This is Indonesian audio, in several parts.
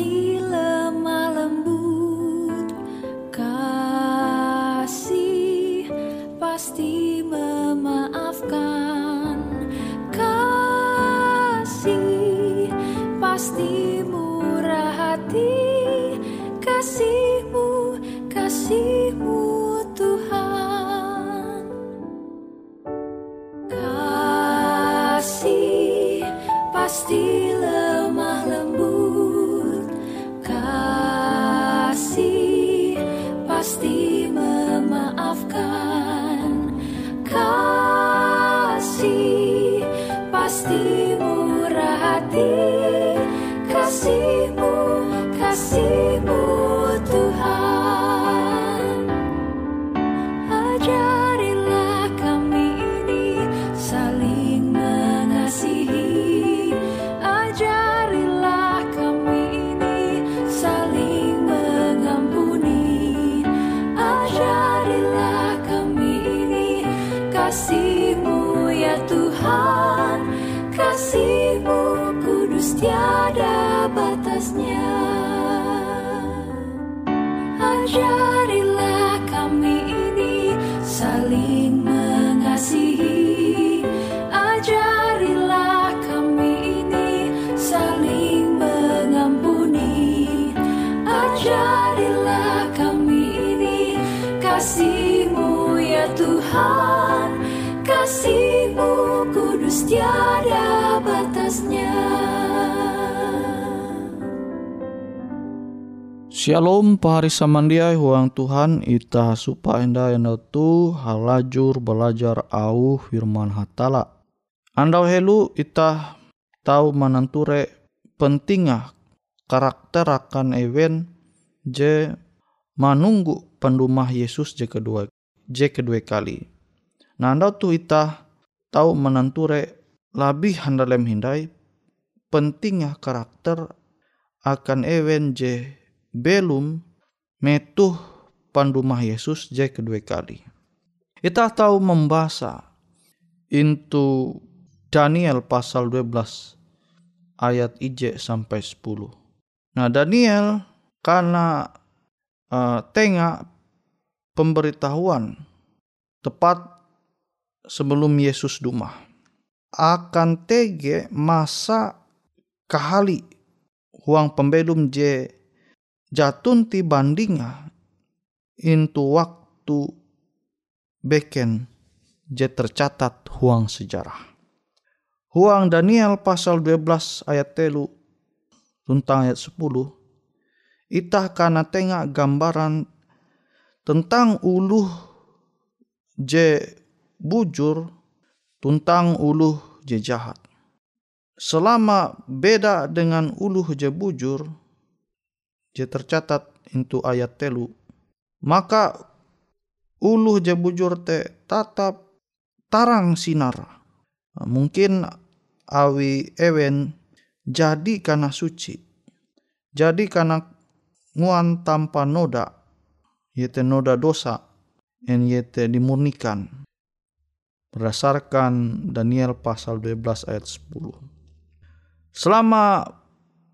You. Tiada batasnya. Shalom pahari samandiai huang Tuhan ita supa enda enda tu halajur belajar au firman hatala. Andau helu ita tahu mananture pentingah karakter akan event je manunggu pendumah Yesus je kedua je kedua kali. Nah andau tu ita tahu menanture labih handalem hindai pentingnya karakter akan ewen je belum metuh pandumah Yesus je kedua kali. Kita tahu membaca into Daniel pasal 12 ayat IJ sampai 10. Nah Daniel karena uh, tengah pemberitahuan tepat sebelum Yesus dumah akan tege masa kahali huang pembelum je jatun ti bandinga into waktu beken je tercatat huang sejarah. Huang Daniel pasal 12 ayat telu tentang ayat 10 itah kana tengah gambaran tentang uluh je bujur tuntang uluh je jahat. Selama beda dengan uluh je bujur, je tercatat itu ayat telu, maka uluh je bujur te tatap tarang sinar. Mungkin awi ewen jadi karena suci, jadi karena nguan tanpa noda, yaitu noda dosa, yang yete dimurnikan. Berdasarkan Daniel pasal 12 ayat 10. Selama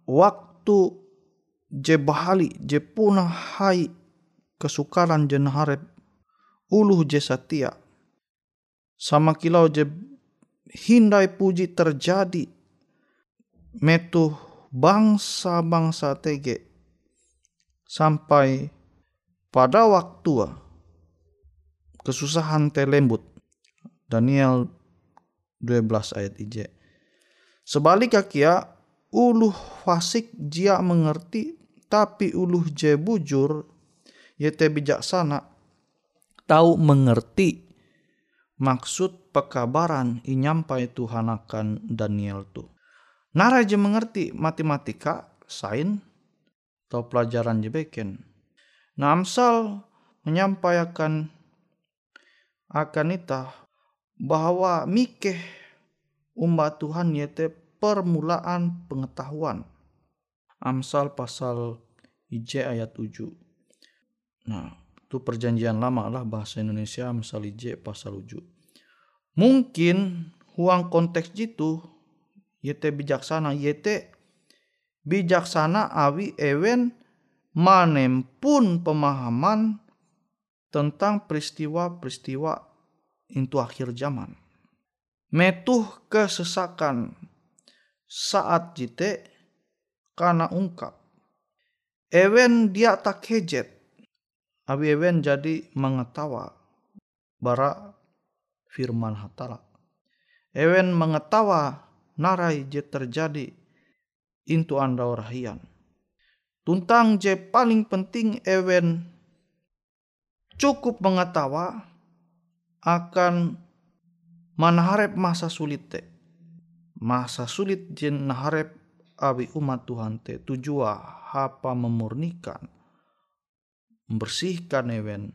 waktu je bahali je punah hai kesukaran je naharep uluh je satia sama kilau je hindai puji terjadi metu bangsa-bangsa tege sampai pada waktu kesusahan telembut Daniel 12 ayat IJ sebaliknya kia uluh fasik jia mengerti tapi uluh je bujur yete bijaksana tahu mengerti maksud pekabaran inyampai Tuhan akan Daniel tu. Nara je mengerti matematika, sain, atau pelajaran je beken. Nah, Amsal menyampaikan akan ita bahwa mikeh umat Tuhan yaitu permulaan pengetahuan. Amsal pasal IJ ayat 7. Nah, itu perjanjian lama lah bahasa Indonesia Amsal IJ pasal 7. Mungkin huang konteks itu yete bijaksana yete bijaksana awi ewen manempun pemahaman tentang peristiwa-peristiwa itu akhir zaman. Metuh kesesakan saat jite karena ungkap. Ewen dia tak kejet. Abi ewen jadi mengetawa. Bara firman hatala. Ewen mengetawa narai je terjadi intu anda orahian. Tuntang je paling penting ewen cukup mengetawa akan manaharep masa sulit te. Masa sulit jen naharep abi umat Tuhan te tujuan apa memurnikan membersihkan ewen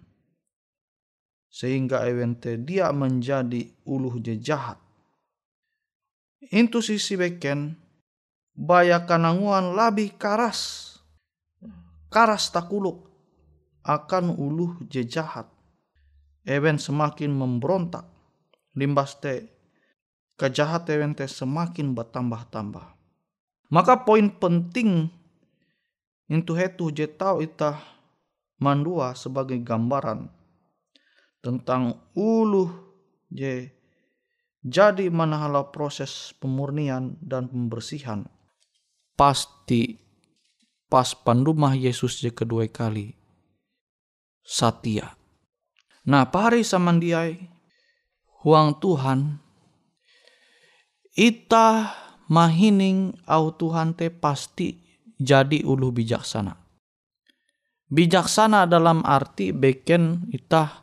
sehingga ewen te dia menjadi uluh je jahat Intu sisi beken baya kananguan lebih karas karas takuluk akan uluh je jahat. Ewen semakin memberontak limbas te kejahat ewen te semakin bertambah-tambah. Maka poin penting itu hetu je tau ita mandua sebagai gambaran tentang uluh je jadi manahala proses pemurnian dan pembersihan pasti pas pandumah Yesus je kedua kali satia. Nah pari samandiai huang Tuhan ita mahining au Tuhan te pasti jadi ulu bijaksana. Bijaksana dalam arti beken itah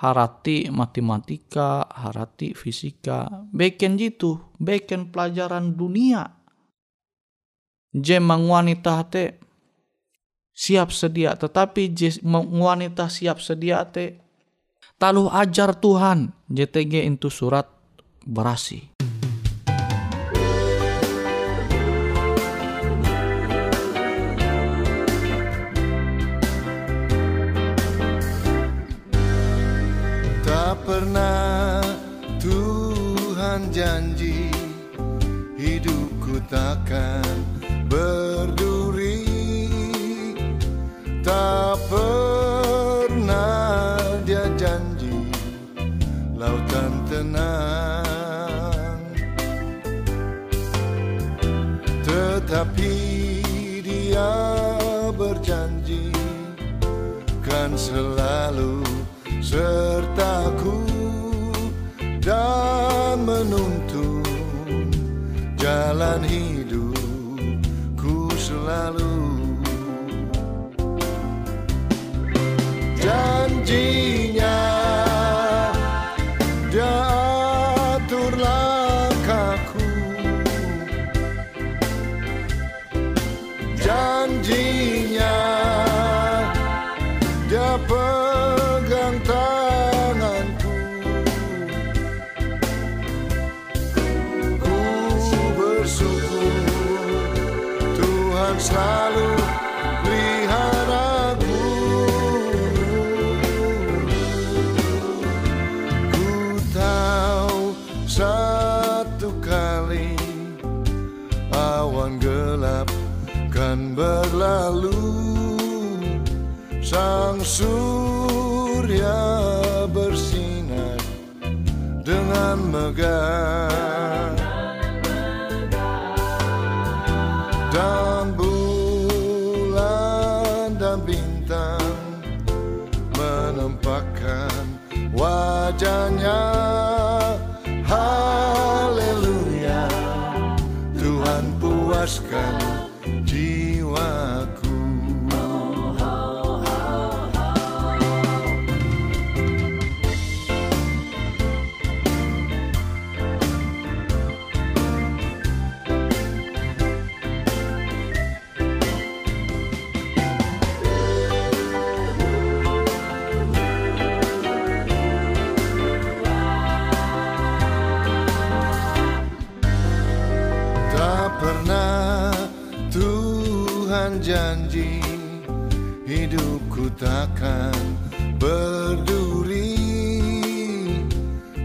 harati matematika, harati fisika, beken jitu, beken pelajaran dunia. Jemang wanita te siap sedia, tetapi wanita siap sedia te talu ajar Tuhan, JTG itu surat berasi. pernah Tuhan janji hidupku takkan berduri tak pernah dia janji lautan tenang. Tetapi dia berjanji kan selalu sertaku dan menuntun jalan hidupku selalu janjinya berlalu sang surya bersinar dengan megah Tuhan janji Hidupku takkan berduri.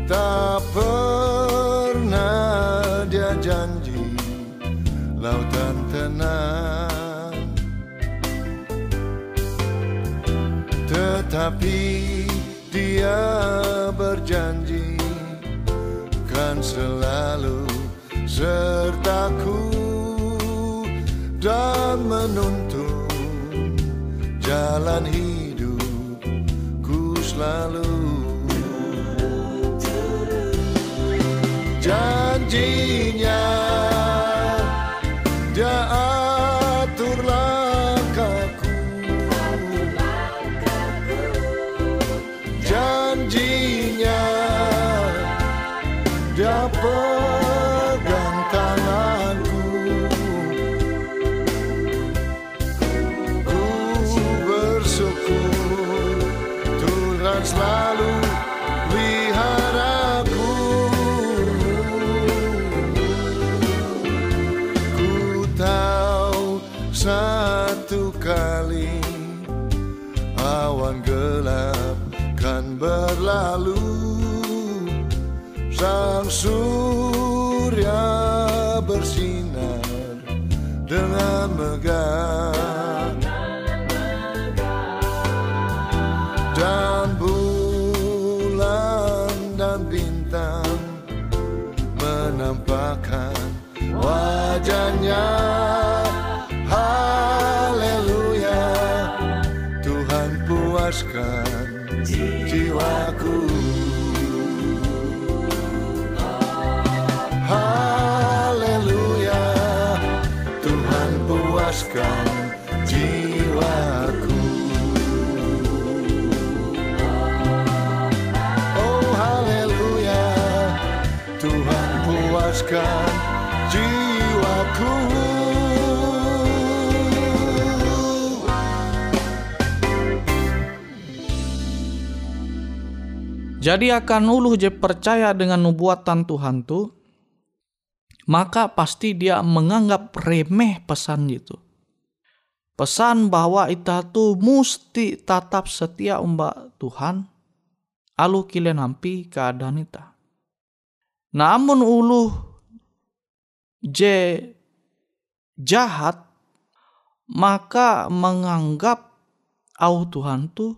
Tak pernah dia janji Lautan tenang. Tetapi dia berjanji Kan selalu sertaku dan menuntun jalan hidupku selalu. Janjinya Haleluya. Tuhan puaskan jiwaku. Haleluya. Tuhan puaskan jiwaku. Oh haleluya. Tuhan puaskan Jadi akan uluh je percaya dengan nubuatan Tuhan tu, maka pasti dia menganggap remeh pesan itu. Pesan bahwa kita tu mesti tetap setia umba Tuhan, alu kile nampi keadaan ita. Namun uluh je jahat, maka menganggap au Tuhan tu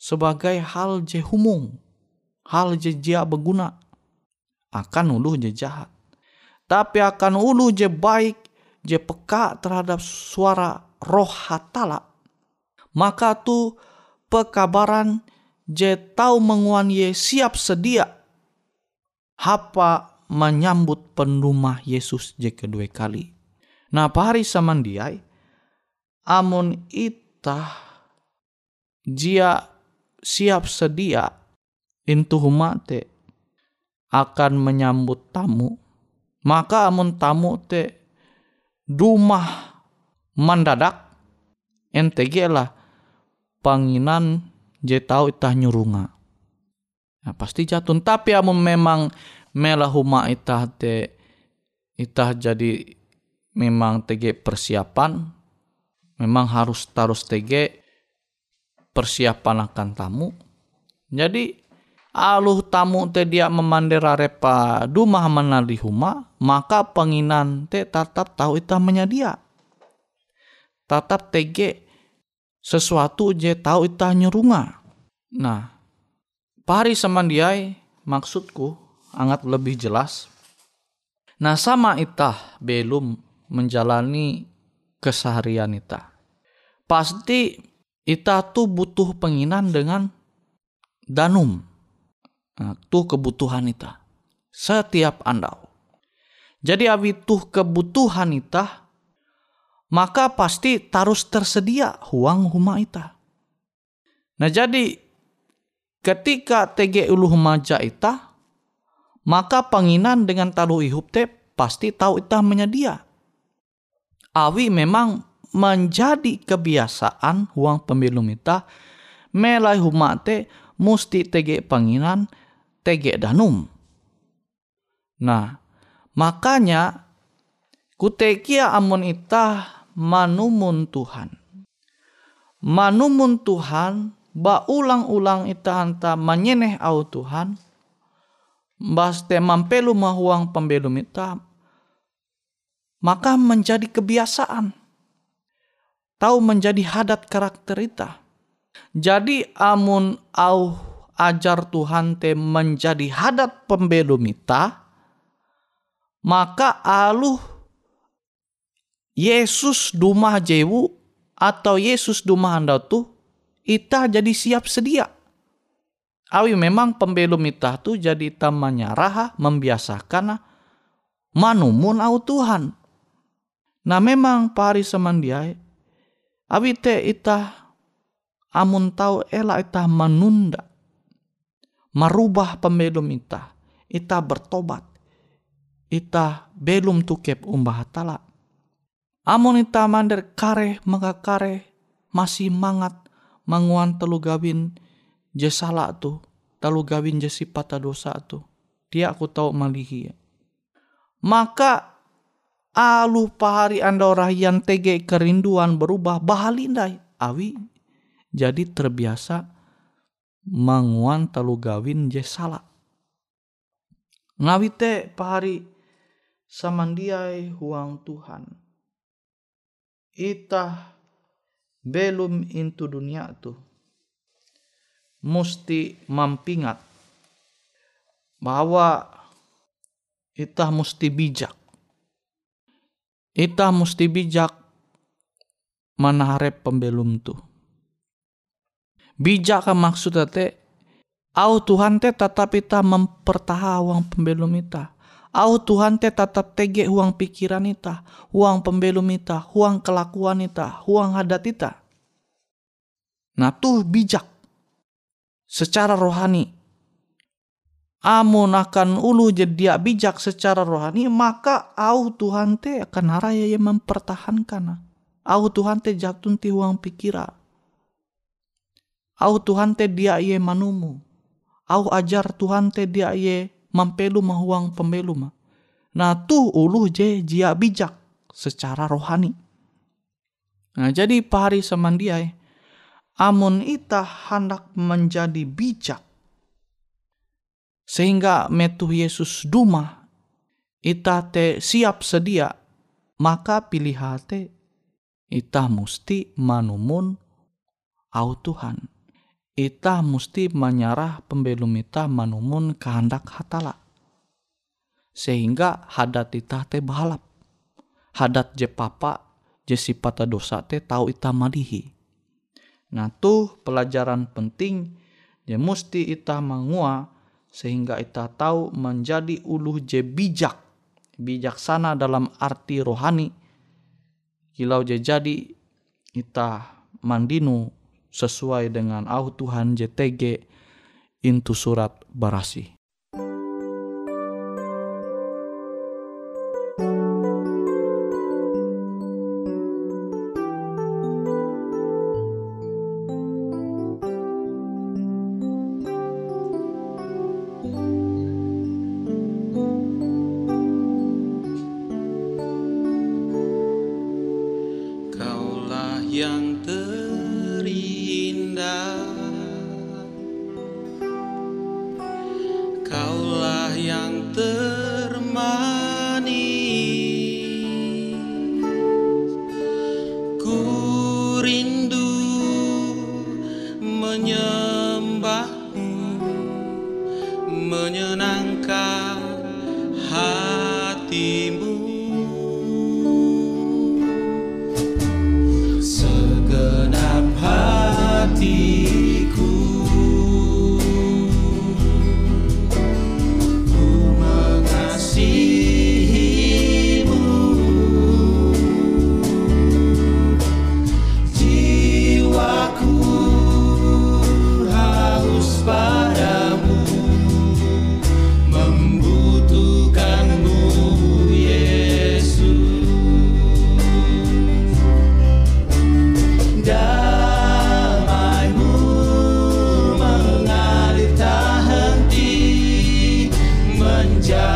sebagai hal je humung hal je jia berguna akan ulu je jahat. Tapi akan ulu je baik, je peka terhadap suara roh hatala. Maka tu pekabaran je tahu menguan ye siap sedia. Hapa menyambut pendumah Yesus je kedua kali. Nah pahari samandiai, amun itah jia siap sedia intu humate akan menyambut tamu. Maka amun tamu te rumah mendadak NTG lah panginan je tahu itah nyurunga. Nah, pasti jatun. Tapi amun memang melah huma itah te itah jadi memang TG persiapan memang harus tarus TG persiapan akan tamu. Jadi aluh tamu te dia memandera repa dumah menali huma maka penginan te tatap tahu itah menyedia tatap tege sesuatu je tahu itah nyerunga nah pari samandiai maksudku angat lebih jelas. Nah sama itah belum menjalani keseharian itah. Pasti itah tuh butuh penginan dengan danum. Nah, tuh kebutuhan itah. Setiap andau. Jadi awi tuh kebutuhan itah, maka pasti tarus tersedia huang huma itah. Nah jadi ketika TG ulu maja itah, maka penginan dengan talu ihup te pasti tahu itah menyedia. Awi memang menjadi kebiasaan huang pembelum itah, melai huma te musti TG penginan, TG danum. Nah, makanya kutekia amun itah manumun Tuhan. Manumun Tuhan ba ulang-ulang ita hanta menyeneh au Tuhan bas te mampelu mahuang pembelum ita maka menjadi kebiasaan tahu menjadi hadat karakter ita jadi amun au ajar Tuhan te menjadi hadat pembelum ita maka aluh Yesus dumah jewu atau Yesus dumah anda tuh ita jadi siap sedia. Awi memang pembelum ita tu jadi ita menyarah membiasakan manumun au Tuhan. Nah memang pari semandiai awi te ita amun tau ela ita menunda merubah pembelum ita ita bertobat. Ita belum tukep umbah tala. Amun ita mander kare maka kare masih mangat manguan telu gawin je salah tu telu gawin je dosa tu. Dia aku tahu malihi maka alu pahari anda yang tege kerinduan berubah bahalindai awi jadi terbiasa manguan telu gawin je salah ngawite pahari samandiai huang Tuhan itah belum into dunia tuh mesti mampingat bahwa kita mesti bijak. Kita mesti bijak menaharap pembelum tuh. Bijak kan maksudnya te, au Tuhan te tetap kita mempertahawang pembelum kita. Au Tuhan te tetap tege huang pikiran ita, huang pembelum ita, huang kelakuan ita, huang hadat ita. Nah tuh bijak secara rohani. Amun akan ulu jadi bijak secara rohani maka au Tuhan te akan haraya yang mempertahankan. Au Tuhan te jatun ti huang pikira. Au Tuhan te dia ye manumu. Au ajar Tuhan te dia ye mampelu mahuang pembelu mah. Nah tuh ulu je jia bijak secara rohani. Nah jadi pahari semandiai. Amun ita hendak menjadi bijak. Sehingga metu Yesus duma. Ita te siap sedia. Maka pilih hati. Ita musti manumun au Tuhan ita musti menyarah pembelum ita manumun kehendak hatala. Sehingga hadat ita te balap. Hadat je papa je sifat dosa te tahu ita malihi. Nah tuh pelajaran penting je musti ita mangua sehingga ita tahu menjadi uluh je bijak. Bijaksana dalam arti rohani. Kilau je jadi ita mandinu sesuai dengan au Tuhan JTG intu surat barasi. 家。